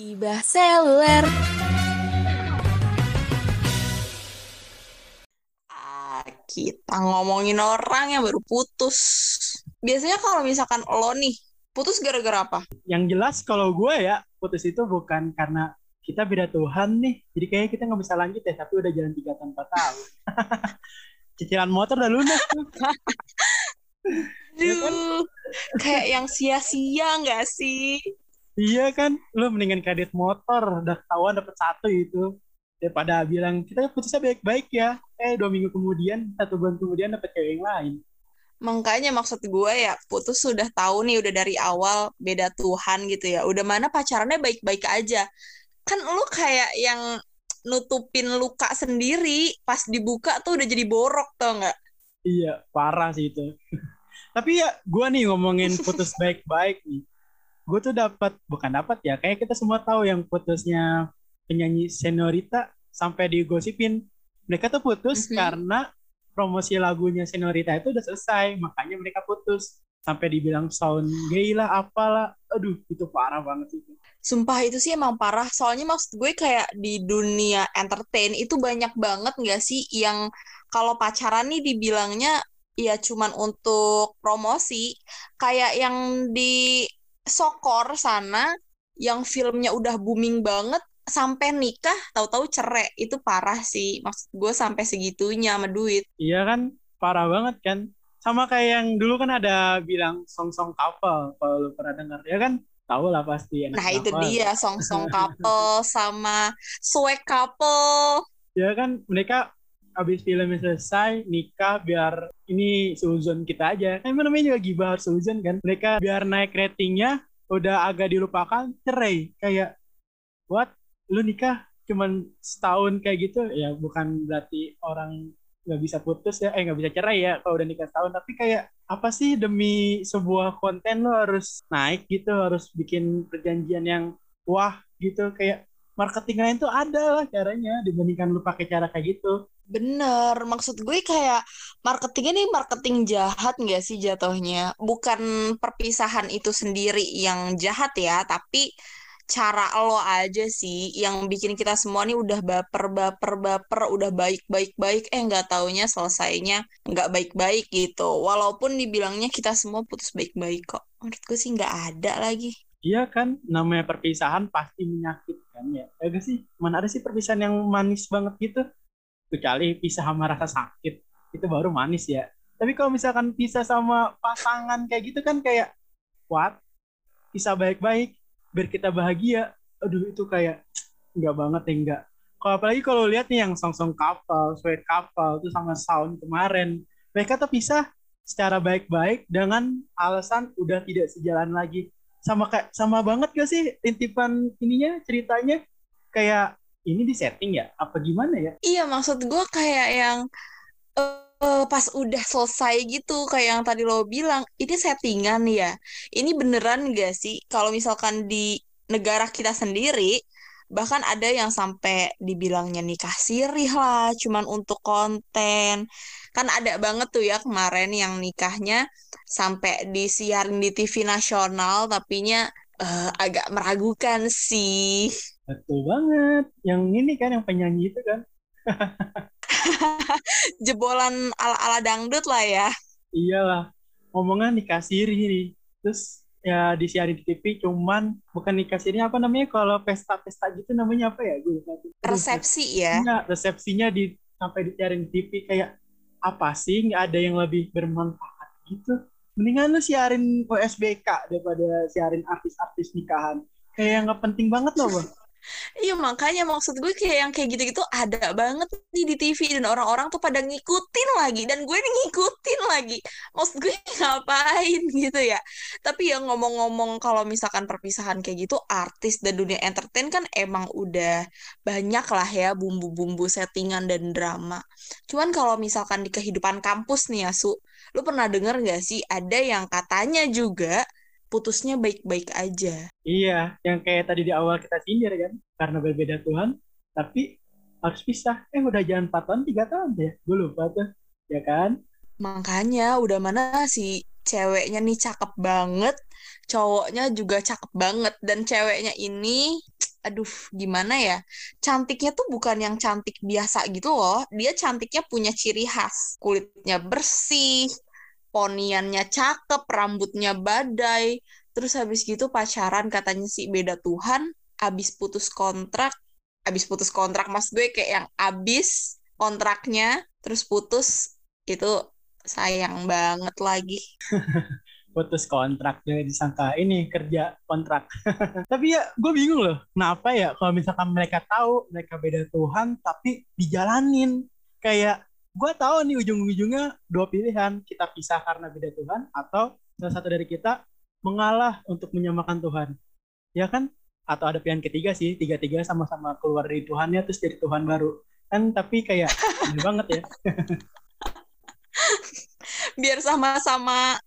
Gibah seluler. Ah, kita ngomongin orang yang baru putus. Biasanya kalau misalkan lo nih, putus gara-gara apa? Yang jelas kalau gue ya, putus itu bukan karena kita beda Tuhan nih. Jadi kayaknya kita nggak bisa lanjut ya, tapi udah jalan tiga tahun 4 tahun. Cicilan motor udah lunas tuh. Duh, kayak yang sia-sia nggak sih? Iya kan, lu mendingan kredit motor, udah ketahuan dapet satu itu. Daripada bilang, kita putusnya baik-baik ya. Eh, dua minggu kemudian, satu bulan kemudian dapet cewek yang lain. Makanya maksud gue ya, putus sudah tahu nih udah dari awal beda Tuhan gitu ya. Udah mana pacarannya baik-baik aja. Kan lu kayak yang nutupin luka sendiri, pas dibuka tuh udah jadi borok tau nggak? Iya, parah sih itu. Tapi ya, gue nih ngomongin putus baik-baik nih. Gue tuh dapat bukan dapat ya, kayak kita semua tahu yang putusnya penyanyi Senorita sampai digosipin. Mereka tuh putus Mhm. karena promosi lagunya Senorita itu udah selesai, makanya mereka putus. Sampai dibilang sound gay lah, apalah. Aduh, itu parah banget itu. Sumpah itu sih emang parah. Soalnya maksud gue kayak di dunia entertain itu banyak banget nggak sih yang kalau pacaran nih dibilangnya ya cuman untuk promosi. Kayak yang di Sokor sana yang filmnya udah booming banget sampai nikah tahu-tahu cerai. Itu parah sih. Maksud gue sampai segitunya sama duit. Iya kan, parah banget kan. Sama kayak yang dulu kan ada bilang song-song couple, kalau lu pernah dengar. Ya kan, tahu lah pasti. enak Nah, itu couple. dia song-song couple sama swag couple. Ya kan, mereka habis filmnya selesai, nikah biar ini seuzon kita aja. Kan namanya juga gibah harus seuzon kan. Mereka biar naik ratingnya, udah agak dilupakan, cerai. Kayak, what? Lu nikah cuman setahun kayak gitu? Ya bukan berarti orang nggak bisa putus ya, eh nggak bisa cerai ya kalau udah nikah setahun. Tapi kayak, apa sih demi sebuah konten lo harus naik gitu, harus bikin perjanjian yang wah gitu. Kayak marketing lain tuh ada lah caranya dibandingkan lu pakai cara kayak gitu. Bener, maksud gue kayak marketingnya nih marketing jahat nggak sih jatuhnya? Bukan perpisahan itu sendiri yang jahat ya, tapi cara lo aja sih yang bikin kita semua nih udah baper, baper, baper, udah baik, baik, baik, eh nggak taunya selesainya nggak baik-baik gitu. Walaupun dibilangnya kita semua putus baik-baik kok. Menurut gue sih nggak ada lagi. Iya kan, namanya perpisahan pasti menyakitkan ya. Ya gak sih? Mana ada sih perpisahan yang manis banget gitu? Kecuali pisah sama rasa sakit, itu baru manis ya. Tapi kalau misalkan pisah sama pasangan kayak gitu kan kayak, what? Pisah baik-baik, biar kita bahagia. Aduh itu kayak, enggak banget ya enggak. Kalau apalagi kalau lihat nih yang song-song couple, sweet couple, itu sama sound kemarin. Mereka tuh pisah secara baik-baik dengan alasan udah tidak sejalan lagi sama kayak sama banget gak sih intipan ininya ceritanya kayak ini di setting ya apa gimana ya Iya, maksud gue kayak yang eh, pas udah selesai gitu, kayak yang tadi lo bilang, ini settingan ya. Ini beneran gak sih? Kalau misalkan di negara kita sendiri, bahkan ada yang sampai dibilangnya nikah sirih lah, cuman untuk konten. Kan ada banget tuh ya kemarin yang nikahnya sampai disiarin di TV nasional, tapinya eh, agak meragukan sih. Betul banget. Yang ini kan yang penyanyi itu kan. Jebolan ala-ala dangdut lah ya. iyalah. Ngomongnya nikah siri nih. Terus ya disiarin di TV cuman bukan nikah siri apa namanya kalau pesta-pesta gitu namanya apa ya? Gue lupa Resepsi ya. Iya, resepsinya di sampai disiarin di TV kayak apa sih nggak ada yang lebih bermanfaat gitu. Mendingan lu siarin OSBK daripada siarin artis-artis nikahan. Kayak yang nggak penting banget loh bang Iya makanya maksud gue kayak yang kayak gitu-gitu ada banget nih di TV dan orang-orang tuh pada ngikutin lagi dan gue nih ngikutin lagi. Maksud gue ngapain gitu ya. Tapi yang ngomong-ngomong kalau misalkan perpisahan kayak gitu artis dan dunia entertain kan emang udah banyak lah ya bumbu-bumbu settingan dan drama. Cuman kalau misalkan di kehidupan kampus nih ya Su, lu pernah denger gak sih ada yang katanya juga putusnya baik-baik aja. iya yang kayak tadi di awal kita sindir kan karena berbeda Tuhan tapi harus pisah. Eh udah jalan 4 tahun 3 tahun ya? Gue lupa tuh ya kan? Makanya udah mana si ceweknya nih cakep banget, cowoknya juga cakep banget dan ceweknya ini aduh gimana ya? Cantiknya tuh bukan yang cantik biasa gitu loh. Dia cantiknya punya ciri khas. Kulitnya bersih poniannya cakep rambutnya badai. Terus habis gitu pacaran katanya sih beda Tuhan. Abis putus kontrak abis putus kontrak mas gue kayak yang abis kontraknya terus putus itu sayang banget lagi. Putus kontrak jadi disangka. Ini kerja kontrak. Tapi ya gue bingung loh kenapa ya kalau misalkan mereka tahu mereka beda Tuhan tapi dijalanin? Kayak gue tahu nih ujung-ujungnya dua pilihan kita pisah karena beda Tuhan atau salah satu dari kita mengalah untuk menyamakan Tuhan ya kan atau ada pilihan ketiga sih tiga-tiga sama-sama keluar dari Tuhannya terus jadi Tuhan baru kan tapi kayak banget ya biar sama-sama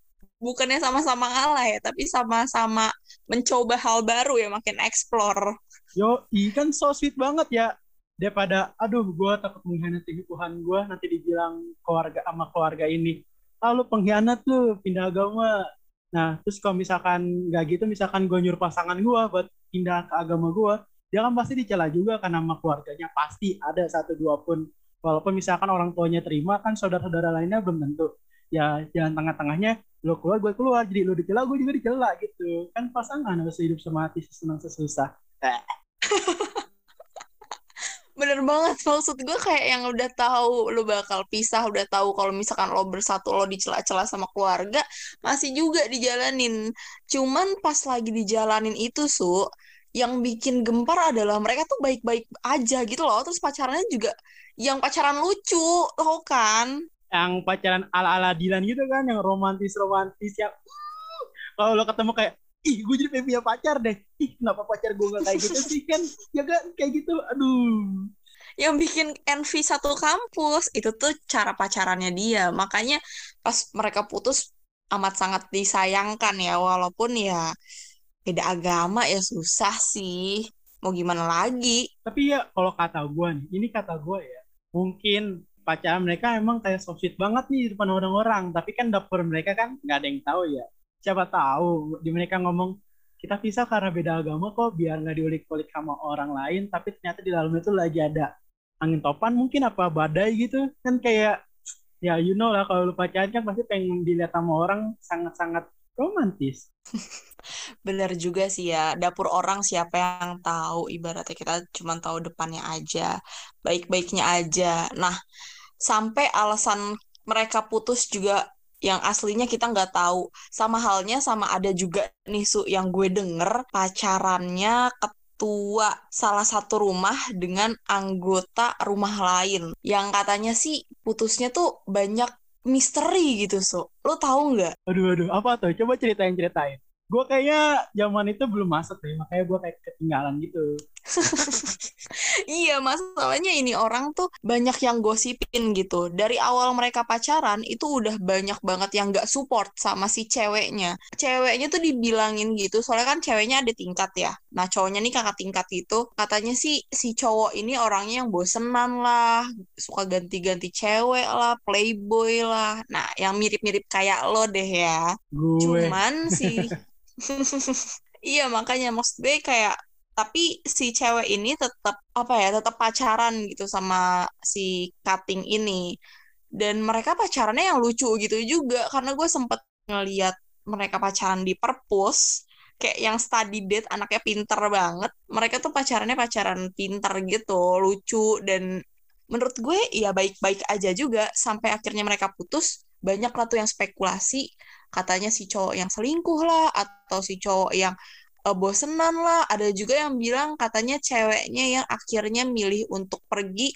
bukannya sama-sama ngalah ya, tapi sama-sama mencoba hal baru ya, makin explore. Yo, ikan so sweet banget ya. Daripada, aduh, gue takut mengkhianati Tuhan gue, nanti dibilang keluarga sama keluarga ini. Lalu pengkhianat tuh, pindah agama. Nah, terus kalau misalkan nggak gitu, misalkan gue nyuruh pasangan gue buat pindah ke agama gue, dia kan pasti dicela juga karena sama keluarganya pasti ada satu dua pun. Walaupun misalkan orang tuanya terima, kan saudara-saudara lainnya belum tentu. Ya, jalan tengah-tengahnya lo keluar gue keluar jadi lo dicela gue juga dicela gitu kan pasangan harus hidup semati senang sesusah bener banget maksud gue kayak yang udah tahu lo bakal pisah udah tahu kalau misalkan lo bersatu lo dicela-cela sama keluarga masih juga dijalanin. Cuman pas lagi dijalanin itu su yang bikin gempar adalah mereka tuh baik-baik aja gitu loh. Terus pacarannya juga yang pacaran lucu tau kan? Yang pacaran ala-ala Dilan gitu kan, yang romantis-romantis yang uh, kalau lo ketemu kayak ih gue jadi pengen punya pacar deh. Ih kenapa pacar gue gak kayak gitu sih kan? Ya kan kayak gitu. Aduh. Yang bikin envy satu kampus itu tuh cara pacarannya dia. Makanya pas mereka putus amat sangat disayangkan ya. Walaupun ya beda agama ya susah sih. Mau gimana lagi? Tapi ya kalau kata gue nih ini kata gue ya mungkin pacaran mereka emang kayak so sweet banget nih di depan orang-orang. Tapi kan dapur mereka kan nggak ada yang tahu ya siapa tahu di mereka ngomong kita pisah karena beda agama kok biar nggak diulik-ulik sama orang lain. Tapi ternyata di dalamnya itu lagi ada angin topan mungkin apa badai gitu. Kan kayak ya you know lah kalau lu pacaran kan pasti pengen dilihat sama orang sangat-sangat romantis. Bener juga sih ya, dapur orang siapa yang tahu, ibaratnya kita cuma tahu depannya aja, baik-baiknya aja. Nah, sampai alasan mereka putus juga yang aslinya kita nggak tahu. Sama halnya sama ada juga nih Su yang gue denger pacarannya ketua salah satu rumah dengan anggota rumah lain. Yang katanya sih putusnya tuh banyak misteri gitu Su. Lo tahu nggak? Aduh aduh apa tuh? Coba ceritain ceritain gue kayaknya zaman itu belum masuk deh makanya gue kayak ketinggalan gitu iya masalahnya ini orang tuh banyak yang gosipin gitu. Dari awal mereka pacaran itu udah banyak banget yang gak support sama si ceweknya. Ceweknya tuh dibilangin gitu soalnya kan ceweknya ada tingkat ya. Nah cowoknya nih kakak tingkat gitu katanya sih si cowok ini orangnya yang bosenan lah suka ganti-ganti cewek lah playboy lah. Nah yang mirip-mirip kayak lo deh ya. Gue. cuman sih iya makanya maksud gue kayak tapi si cewek ini tetap apa ya tetap pacaran gitu sama si cutting ini. Dan mereka pacarannya yang lucu gitu juga karena gue sempet ngeliat mereka pacaran di perpus kayak yang study date anaknya pinter banget. Mereka tuh pacarannya pacaran pinter gitu lucu dan menurut gue ya baik-baik aja juga. Sampai akhirnya mereka putus banyak lah tuh yang spekulasi katanya si cowok yang selingkuh lah atau si cowok yang uh, bosenan lah ada juga yang bilang katanya ceweknya yang akhirnya milih untuk pergi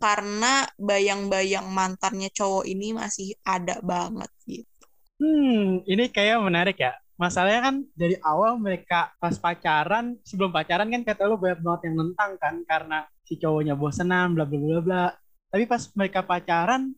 karena bayang-bayang mantannya cowok ini masih ada banget gitu. Hmm, ini kayak menarik ya. Masalahnya kan dari awal mereka pas pacaran, sebelum pacaran kan kata lu banyak banget yang nentang kan karena si cowoknya bosenan, bla bla bla bla. Tapi pas mereka pacaran,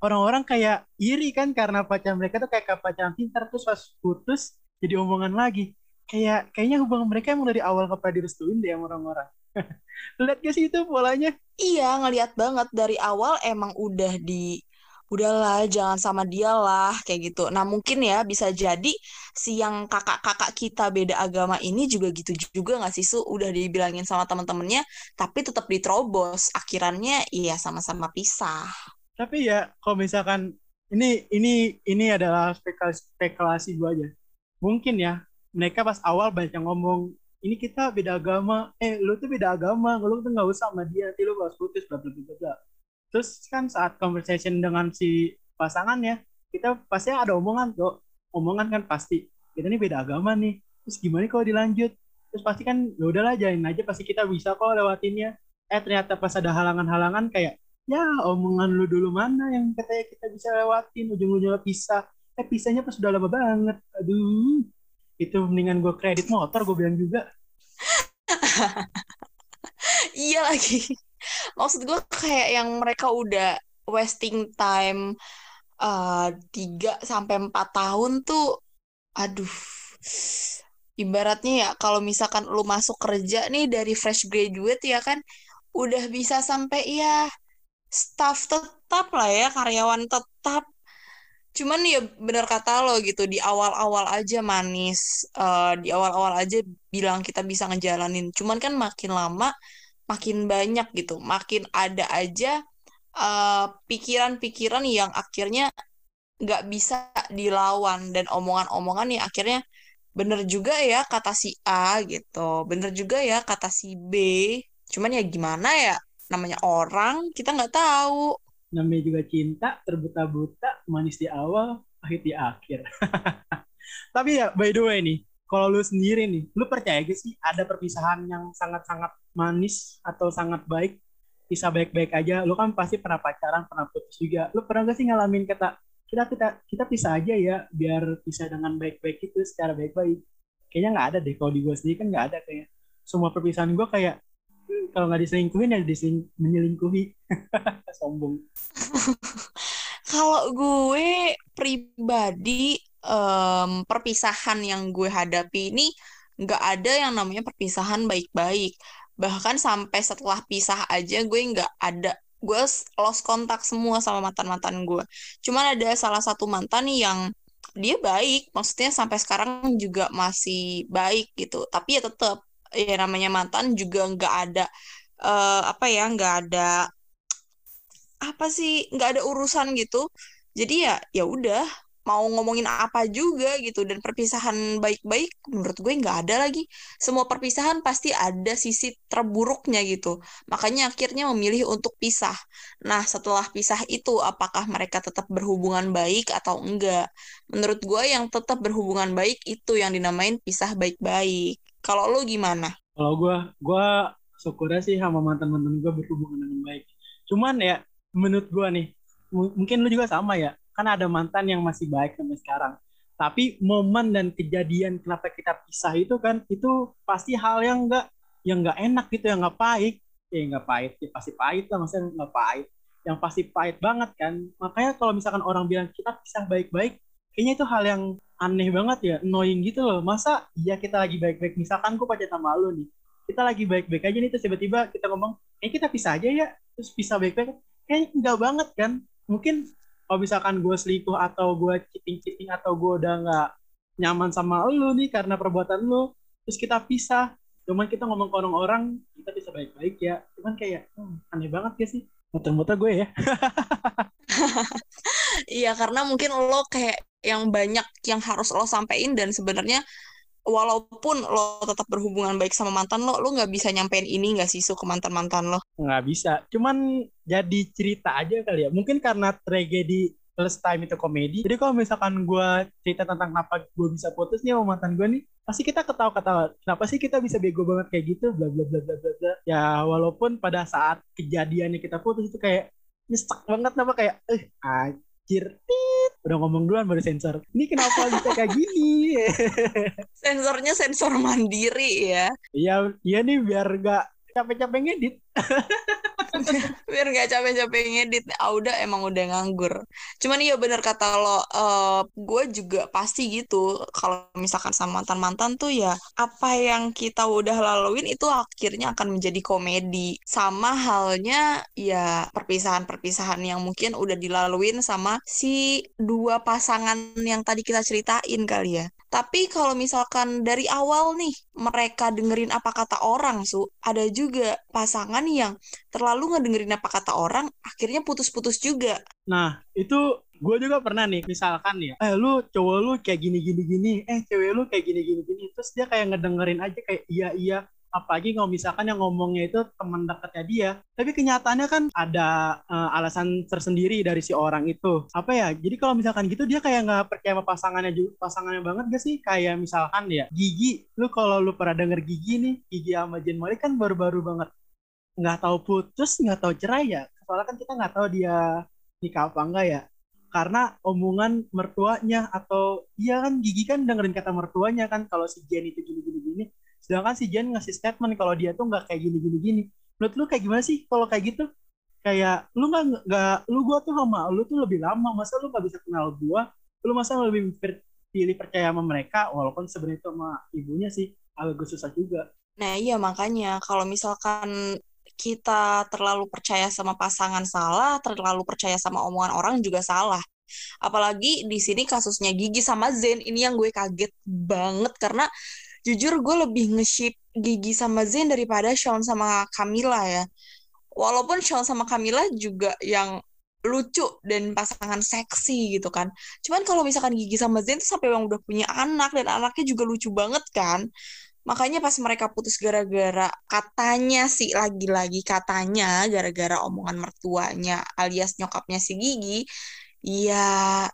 orang-orang kayak iri kan karena pacar mereka tuh kayak pacaran pintar terus pas putus jadi omongan lagi kayak kayaknya hubungan mereka emang dari awal kepada direstuin deh sama orang-orang lihat gak sih itu polanya iya ngelihat banget dari awal emang udah di udahlah jangan sama dia lah kayak gitu. Nah mungkin ya bisa jadi si yang kakak-kakak kita beda agama ini juga gitu juga nggak sih su udah dibilangin sama teman-temannya tapi tetap diterobos akhirannya iya sama-sama pisah. Tapi ya kalau misalkan ini ini ini adalah spekulasi, spekulasi gue aja. Mungkin ya mereka pas awal banyak yang ngomong ini kita beda agama, eh lu tuh beda agama, lu tuh nggak usah sama dia, nanti lu harus putus, bla bla bla terus kan saat conversation dengan si pasangannya kita pasti ada omongan tuh omongan kan pasti kita ini beda agama nih terus gimana kalau dilanjut? Terus pasti kan ya udahlah jalin aja pasti kita bisa kok lewatinnya. Eh ternyata pas ada halangan-halangan kayak ya omongan lu dulu mana yang katanya kita bisa lewatin ujung-ujungnya pisah. Eh pisahnya pas udah lama banget aduh itu mendingan gue kredit motor gue bilang juga. Iya lagi. Maksud gue kayak yang mereka udah wasting time uh, sampai empat tahun tuh aduh. Ibaratnya ya kalau misalkan lu masuk kerja nih dari fresh graduate ya kan udah bisa sampai ya staff tetap lah ya karyawan tetap cuman ya bener kata lo gitu di awal-awal aja manis uh, di awal-awal aja bilang kita bisa ngejalanin. Cuman kan makin lama makin banyak gitu, makin ada aja eh, pikiran-pikiran uh, yang akhirnya nggak bisa dilawan. Dan omongan-omongan yang akhirnya bener juga ya kata si A gitu, bener juga ya kata si B, cuman ya gimana ya namanya orang kita nggak tahu. Namanya juga cinta terbuta-buta, manis di awal, pahit di akhir. Tapi ya by the way nih, kalau lu sendiri nih, lu percaya gak sih ada perpisahan yang sangat-sangat manis atau sangat baik, bisa baik-baik aja. Lu kan pasti pernah pacaran, pernah putus juga. Lu pernah gak sih ngalamin kata kita kita kita pisah aja ya, biar bisa dengan baik-baik itu secara baik-baik. Kayaknya nggak ada deh. Kalau di gue sendiri kan nggak ada kayak semua perpisahan gue kayak kalau nggak diselingkuhin ya diseling menyelingkuhi. Sombong. kalau gue pribadi um, perpisahan yang gue hadapi ini nggak ada yang namanya perpisahan baik-baik bahkan sampai setelah pisah aja gue nggak ada gue lost kontak semua sama mantan-mantan gue cuman ada salah satu mantan yang dia baik maksudnya sampai sekarang juga masih baik gitu tapi ya tetap ya namanya mantan juga nggak ada uh, apa ya nggak ada apa sih nggak ada urusan gitu. Jadi ya ya udah mau ngomongin apa juga gitu. Dan perpisahan baik-baik menurut gue nggak ada lagi. Semua perpisahan pasti ada sisi terburuknya gitu. Makanya akhirnya memilih untuk pisah. Nah setelah pisah itu apakah mereka tetap berhubungan baik atau enggak? Menurut gue yang tetap berhubungan baik itu yang dinamain pisah baik-baik kalau lo gimana? Kalau gue gue syukurnya sih sama mantan-mantan gue berhubungan dengan baik. Cuman ya menurut gue nih mungkin lu juga sama ya. Kan ada mantan yang masih baik sampai sekarang. Tapi momen dan kejadian kenapa kita pisah itu kan itu pasti hal yang enggak yang enggak enak gitu yang enggak pahit. Ya enggak pahit ya pasti pahit lah maksudnya enggak pahit. Yang pasti pahit banget kan. Makanya kalau misalkan orang bilang kita pisah baik-baik kayaknya itu hal yang aneh banget ya annoying gitu loh. Masa iya kita lagi baik-baik? Misalkan gue pacar sama lu nih kita lagi baik-baik aja nih terus tiba-tiba kita ngomong eh kita pisah aja ya terus pisah baik-baik. Kayaknya enggak banget kan? Mungkin kalau misalkan gue selingkuh atau gue cheating-cheating atau gue udah nggak nyaman sama lu nih karena perbuatan lu, terus kita pisah, cuman kita ngomong ke orang-orang, kita bisa baik-baik ya. Cuman kayak, hmm, aneh banget ya sih? Muter-muter gue ya. Iya, karena mungkin lo kayak yang banyak yang harus lo sampein dan sebenarnya walaupun lo tetap berhubungan baik sama mantan lo, lo nggak bisa nyampein ini nggak sih su ke mantan mantan lo? Nggak bisa. Cuman jadi cerita aja kali ya. Mungkin karena tragedi plus time itu komedi. Jadi kalau misalkan gue cerita tentang kenapa gue bisa putus nih sama mantan gue nih, pasti kita ketawa-ketawa. Kenapa sih kita bisa bego banget kayak gitu? Bla bla bla bla bla bla. Ya walaupun pada saat kejadiannya kita putus itu kayak nyesek banget nama kayak eh anjir udah ngomong duluan baru sensor ini kenapa bisa kayak gini sensornya sensor mandiri ya iya iya nih biar gak capek-capek ngedit. Biar nggak capek-capek ngedit. Auda emang udah nganggur. Cuman iya bener kata lo uh, gue juga pasti gitu. Kalau misalkan sama mantan mantan tuh ya apa yang kita udah laluin itu akhirnya akan menjadi komedi. Sama halnya ya perpisahan-perpisahan yang mungkin udah dilaluin sama si dua pasangan yang tadi kita ceritain kali ya tapi kalau misalkan dari awal nih mereka dengerin apa kata orang, Su, ada juga pasangan yang terlalu ngedengerin apa kata orang, akhirnya putus-putus juga. Nah, itu gue juga pernah nih, misalkan ya, eh lu cowok lu kayak gini gini eh cewek lu kayak gini gini terus dia kayak ngedengerin aja kayak iya iya, apalagi kalau misalkan yang ngomongnya itu teman dekatnya dia. Tapi kenyataannya kan ada uh, alasan tersendiri dari si orang itu. Apa ya? Jadi kalau misalkan gitu dia kayak nggak percaya sama pasangannya juga pasangannya banget gak sih? Kayak misalkan ya Gigi. Lu kalau lu pernah denger Gigi nih Gigi sama Jen Malik kan baru-baru banget. Nggak tahu putus nggak tahu cerai ya? Soalnya kan kita nggak tahu dia nikah apa enggak ya? Karena omongan mertuanya atau iya kan Gigi kan dengerin kata mertuanya kan kalau si Jen itu gini gini gini sedangkan si Jen ngasih statement kalau dia tuh nggak kayak gini gini gini menurut lu kayak gimana sih kalau kayak gitu? Kayak lu nggak nggak lu gua tuh sama lu tuh lebih lama. Masa lu nggak bisa kenal gua? Lu masa lebih pilih percaya sama mereka? Walaupun sebenarnya itu sama ibunya sih agak susah juga. Nah iya makanya kalau misalkan kita terlalu percaya sama pasangan salah, terlalu percaya sama omongan orang juga salah. Apalagi di sini kasusnya Gigi sama Zen ini yang gue kaget banget karena jujur gue lebih nge-ship Gigi sama Zain daripada Sean sama Camila ya. Walaupun Sean sama Camila juga yang lucu dan pasangan seksi gitu kan. Cuman kalau misalkan Gigi sama Zain tuh sampai yang udah punya anak dan anaknya juga lucu banget kan. Makanya pas mereka putus gara-gara katanya sih lagi-lagi katanya gara-gara omongan mertuanya alias nyokapnya si Gigi, ya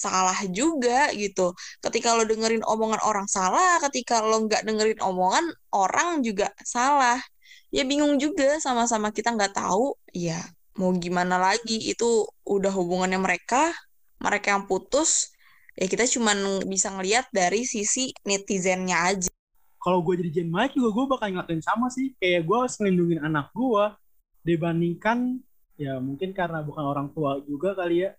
salah juga gitu. Ketika lo dengerin omongan orang salah, ketika lo nggak dengerin omongan orang juga salah. Ya bingung juga sama-sama kita nggak tahu. Ya mau gimana lagi itu udah hubungannya mereka, mereka yang putus. Ya kita cuma bisa ngelihat dari sisi netizennya aja. Kalau gue jadi Jen Mike juga gue bakal ngelakuin sama sih. Kayak gue harus ngelindungin anak gue dibandingkan ya mungkin karena bukan orang tua juga kali ya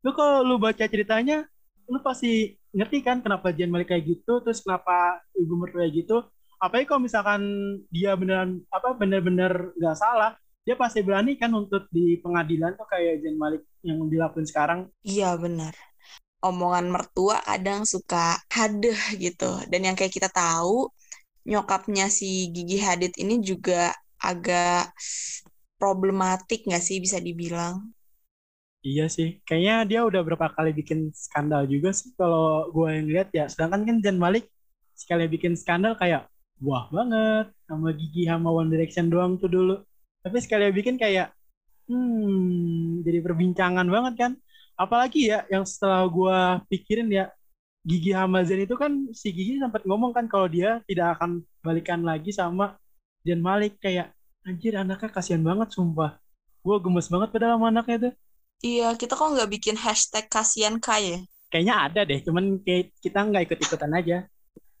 lu kalau lu baca ceritanya lu pasti ngerti kan kenapa Jen Malik kayak gitu terus kenapa ibu mertua kayak gitu. Apalagi kalau misalkan dia beneran apa bener-bener nggak salah dia pasti berani kan untuk di pengadilan tuh kayak Jen Malik yang dilakuin sekarang. Iya benar omongan mertua kadang suka hadeh gitu. Dan yang kayak kita tahu nyokapnya si Gigi Hadid ini juga agak problematik nggak sih bisa dibilang Iya sih, kayaknya dia udah berapa kali bikin skandal juga sih kalau gue yang lihat ya. Sedangkan kan Jan Malik sekali bikin skandal kayak wah banget sama Gigi sama One Direction doang tuh dulu. Tapi sekali bikin kayak hmm jadi perbincangan banget kan. Apalagi ya yang setelah gue pikirin ya Gigi sama Zen itu kan si Gigi sempat ngomong kan kalau dia tidak akan balikan lagi sama Jan Malik kayak anjir anaknya kasihan banget sumpah. Gue gemes banget pada anaknya tuh Iya, kita kok nggak bikin hashtag kasihan Kai ya? Kayaknya ada deh, cuman kita nggak ikut-ikutan aja.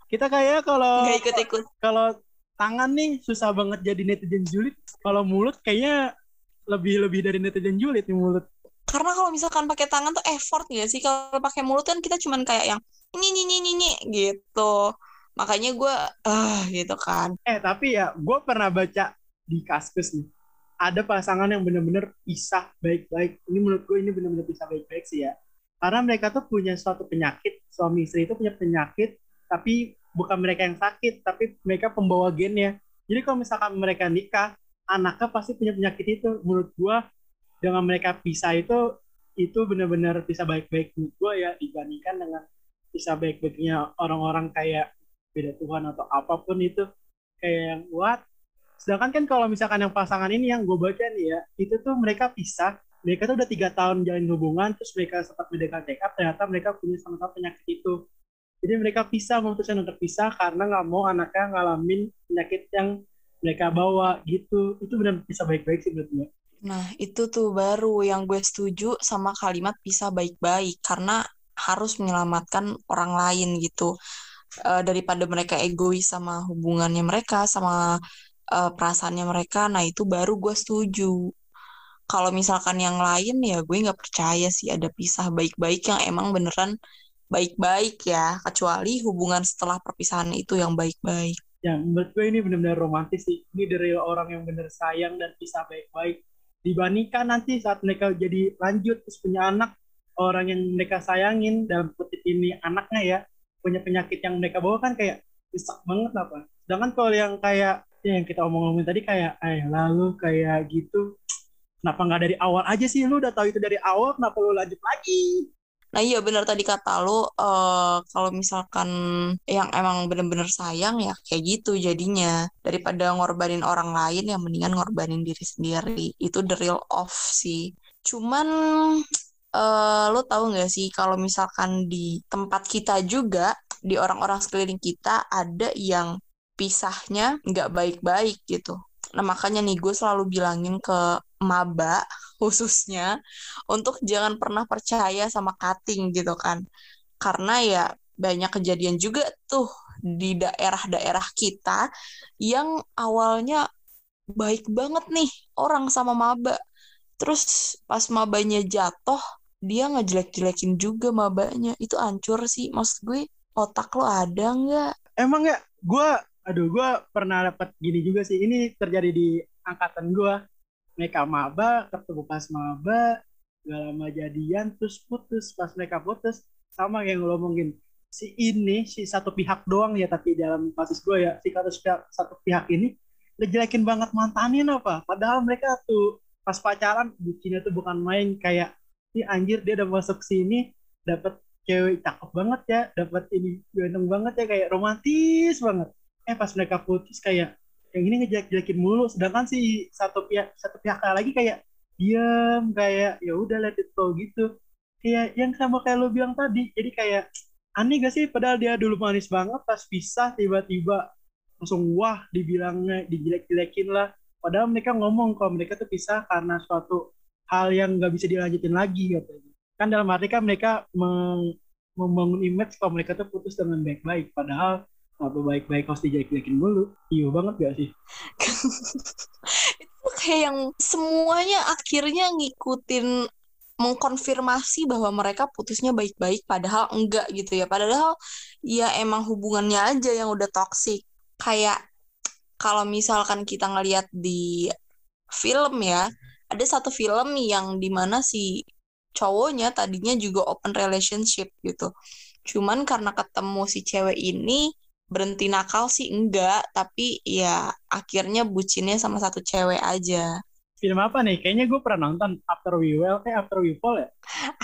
Kita kayak kalau nggak ikut-ikut. Kalau tangan nih susah banget jadi netizen julid. Kalau mulut kayaknya lebih lebih dari netizen julid nih mulut. Karena kalau misalkan pakai tangan tuh effort ya sih. Kalau pakai mulut kan kita cuman kayak yang ini ini ini ini gitu. Makanya gue ah uh, gitu kan. Eh tapi ya gue pernah baca di Kaskus nih ada pasangan yang benar-benar pisah baik-baik. Ini menurut gue ini benar-benar pisah baik-baik sih ya. Karena mereka tuh punya suatu penyakit, suami istri itu punya penyakit, tapi bukan mereka yang sakit, tapi mereka pembawa gennya. Jadi kalau misalkan mereka nikah, anaknya pasti punya penyakit itu. Menurut gue, dengan mereka pisah itu, itu benar-benar bisa baik-baik menurut gue ya, dibandingkan dengan bisa baik-baiknya orang-orang kayak beda Tuhan atau apa pun itu. Kayak yang, what? Sedangkan kan kalau misalkan yang pasangan ini yang gue baca nih ya, itu tuh mereka pisah, mereka tuh udah tiga tahun jalin hubungan, terus mereka sempat mendekat check up, ternyata mereka punya sama-sama penyakit itu. Jadi mereka pisah, memutuskan untuk pisah karena nggak mau anaknya ngalamin penyakit yang mereka bawa gitu. Itu benar bisa baik-baik sih menurut gue. Nah, itu tuh baru yang gue setuju sama kalimat bisa baik-baik karena harus menyelamatkan orang lain gitu. Uh, daripada mereka egois sama hubungannya mereka sama uh, perasaannya mereka nah itu baru gue setuju. Kalau misalkan yang lain ya gue nggak percaya sih ada pisah baik-baik yang emang beneran baik-baik ya kecuali hubungan setelah perpisahan itu yang baik-baik. Ya menurut gue ini benar-benar romantis sih. Ini dari orang yang bener sayang dan pisah baik-baik. Dibandingkan nanti saat mereka jadi lanjut terus punya anak orang yang mereka sayangin dalam kutip ini anaknya ya punya penyakit yang mereka bawa kan kayak bisa banget apa sedangkan kalau yang kayak ya yang kita omong-omongin tadi kayak eh lalu kayak gitu kenapa nggak dari awal aja sih? Lu udah tahu itu dari awal kenapa lu lanjut lagi? Nah iya benar tadi kata lu uh, kalau misalkan yang emang bener-bener sayang ya kayak gitu jadinya. Daripada ngorbanin orang lain yang mendingan ngorbanin diri sendiri. Itu the real off sih. Cuman uh, lo tahu nggak sih kalau misalkan di tempat kita juga di orang-orang sekeliling kita ada yang pisahnya nggak baik-baik gitu. Nah makanya nih gue selalu bilangin ke maba khususnya untuk jangan pernah percaya sama cutting gitu kan. Karena ya banyak kejadian juga tuh di daerah-daerah kita yang awalnya baik banget nih orang sama maba. Terus pas mabanya jatuh, dia ngejelek-jelekin juga mabanya. Itu hancur sih. Maksud gue, otak lo ada nggak? Emang ya? Gue, aduh gue pernah dapat gini juga sih. Ini terjadi di angkatan gue mereka maba ketemu pas maba gak lama jadian terus putus. Pas mereka putus sama yang lo ngomongin si ini si satu pihak doang ya tapi dalam kasus gue ya si satu pihak satu pihak ini ngejelekin banget mantanin apa. Padahal mereka tuh pas pacaran bucinnya tuh bukan main. Kayak ini anjir dia udah masuk sini dapat cewek cakep banget ya dapat ini ganteng banget ya kayak romantis banget eh pas mereka putus kayak yang ini ngejelek-jelekin mulu sedangkan si satu pihak satu pihak lagi kayak diam kayak ya udah let it go gitu. Kayak yang sama kayak lo bilang tadi jadi kayak aneh gak sih? Padahal dia dulu manis banget pas pisah tiba-tiba langsung wah dibilangnya dijelek-jelekin lah. Padahal mereka ngomong kalau mereka tuh pisah karena suatu hal yang nggak bisa dilanjutin lagi katanya. Kan dalam arti kan mereka membangun image kalau mereka tuh putus dengan baik-baik. Padahal apa baik-baik harus dijelek-jelekin dulu iya banget gak sih? Itu kayak yang semuanya akhirnya ngikutin mengkonfirmasi bahwa mereka putusnya baik-baik padahal enggak gitu ya. Padahal ya emang hubungannya aja yang udah toksik kayak kalau misalkan kita ngelihat di film ya ada satu film yang di mana si cowoknya tadinya juga open relationship gitu. Cuman karena ketemu si cewek ini berhenti nakal sih enggak. Tapi ya akhirnya bucinnya sama satu cewek aja. Film apa nih? Kayaknya gue pernah nonton. After We Well kayak After We Fall ya?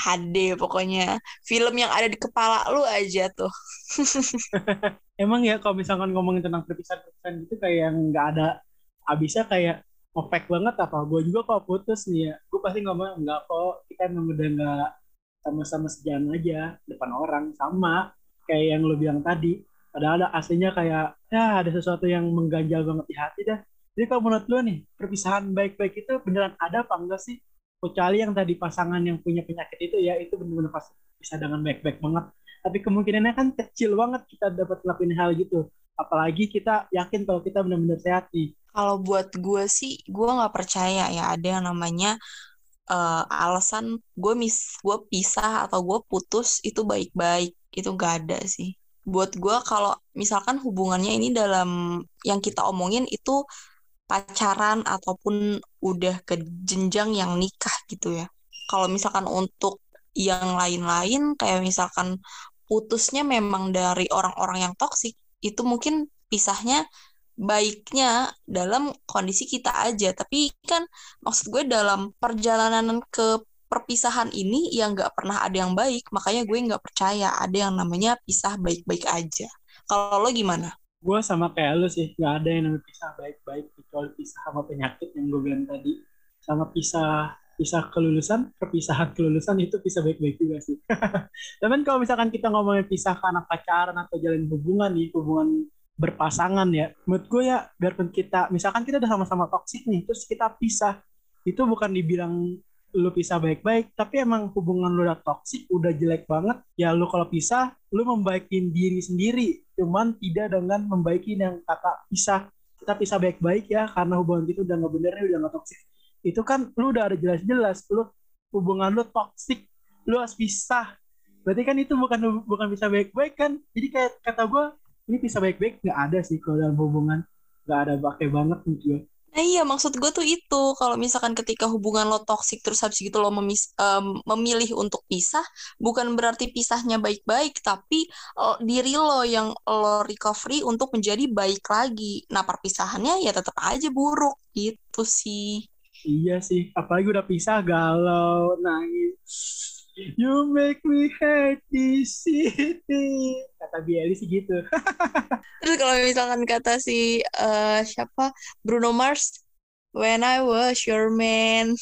Ade pokoknya. Film yang ada di kepala lu aja tuh. Emang ya kalau misalkan ngomongin tentang perpisahan-perpisahan gitu kayak yang nggak ada abisnya kayak opek banget apa? Gue juga kalau putus nih ya gue pasti ngomong enggak kok kita emang udah nggak sama-sama sejalan aja depan orang. Sama kayak yang lo bilang tadi padahal ada aslinya kayak ya ada sesuatu yang mengganjal banget di hati dah. Jadi kalau menurut lo nih perpisahan baik-baik itu beneran ada apa enggak sih? Kecuali yang tadi pasangan yang punya penyakit itu ya itu benar-benar pas bisa dengan baik-baik banget. Tapi kemungkinannya kan kecil banget kita dapat lakuin hal gitu. Apalagi kita yakin kalau kita benar-benar sehat nih. Kalau buat gue sih gue nggak percaya ya ada yang namanya uh, alasan gue mis gue pisah atau gue putus itu baik-baik. Itu gak ada sih buat gue kalau misalkan hubungannya ini dalam yang kita omongin itu pacaran ataupun udah ke jenjang yang nikah gitu ya. Kalau misalkan untuk yang lain-lain kayak misalkan putusnya memang dari orang-orang yang toksik itu mungkin pisahnya baiknya dalam kondisi kita aja tapi kan maksud gue dalam perjalanan ke perpisahan ini yang nggak pernah ada yang baik makanya gue nggak percaya. Ada yang namanya pisah baik-baik aja. Kalau lo gimana? Gue sama kayak lo sih nggak ada yang namanya pisah baik-baik kecuali pisah sama penyakit yang gue bilang tadi. Sama pisah pisah kelulusan perpisahan kelulusan itu bisa baik-baik juga sih. Tapi kalau misalkan kita ngomongin pisah karena pacaran atau jalan hubungan nih hubungan berpasangan ya menurut gue ya biarpun kita misalkan kita udah sama-sama toksik nih terus kita pisah itu bukan dibilang lu pisah baik-baik tapi emang hubungan lu udah toksik udah jelek banget ya lu kalau pisah lu membaikin diri sendiri. Cuman tidak dengan membaikin yang kata pisah. Kita pisah baik-baik ya karena hubungan kita udah nggak bener udah nggak toksik itu kan lu udah ada jelas-jelas lu hubungan lu toksik lu harus pisah. Berarti kan itu bukan bukan bisa baik-baik kan? Jadi kayak kata gue ini bisa baik-baik nggak ada sih kalau dalam hubungan. Nggak ada pakai banget nih gue Nah iya maksud gue tuh itu kalau misalkan ketika hubungan lo toksik terus habis gitu lo memis um, memilih untuk pisah bukan berarti pisahnya baik-baik tapi uh, diri lo yang lo recovery untuk menjadi baik lagi. Nah perpisahannya ya tetap aja buruk gitu sih. Iya sih apalagi udah pisah galau nangis. You make me this city. Kata Bieli sih gitu. Terus kalau misalkan kata si uh, siapa Bruno Mars, When I was your man.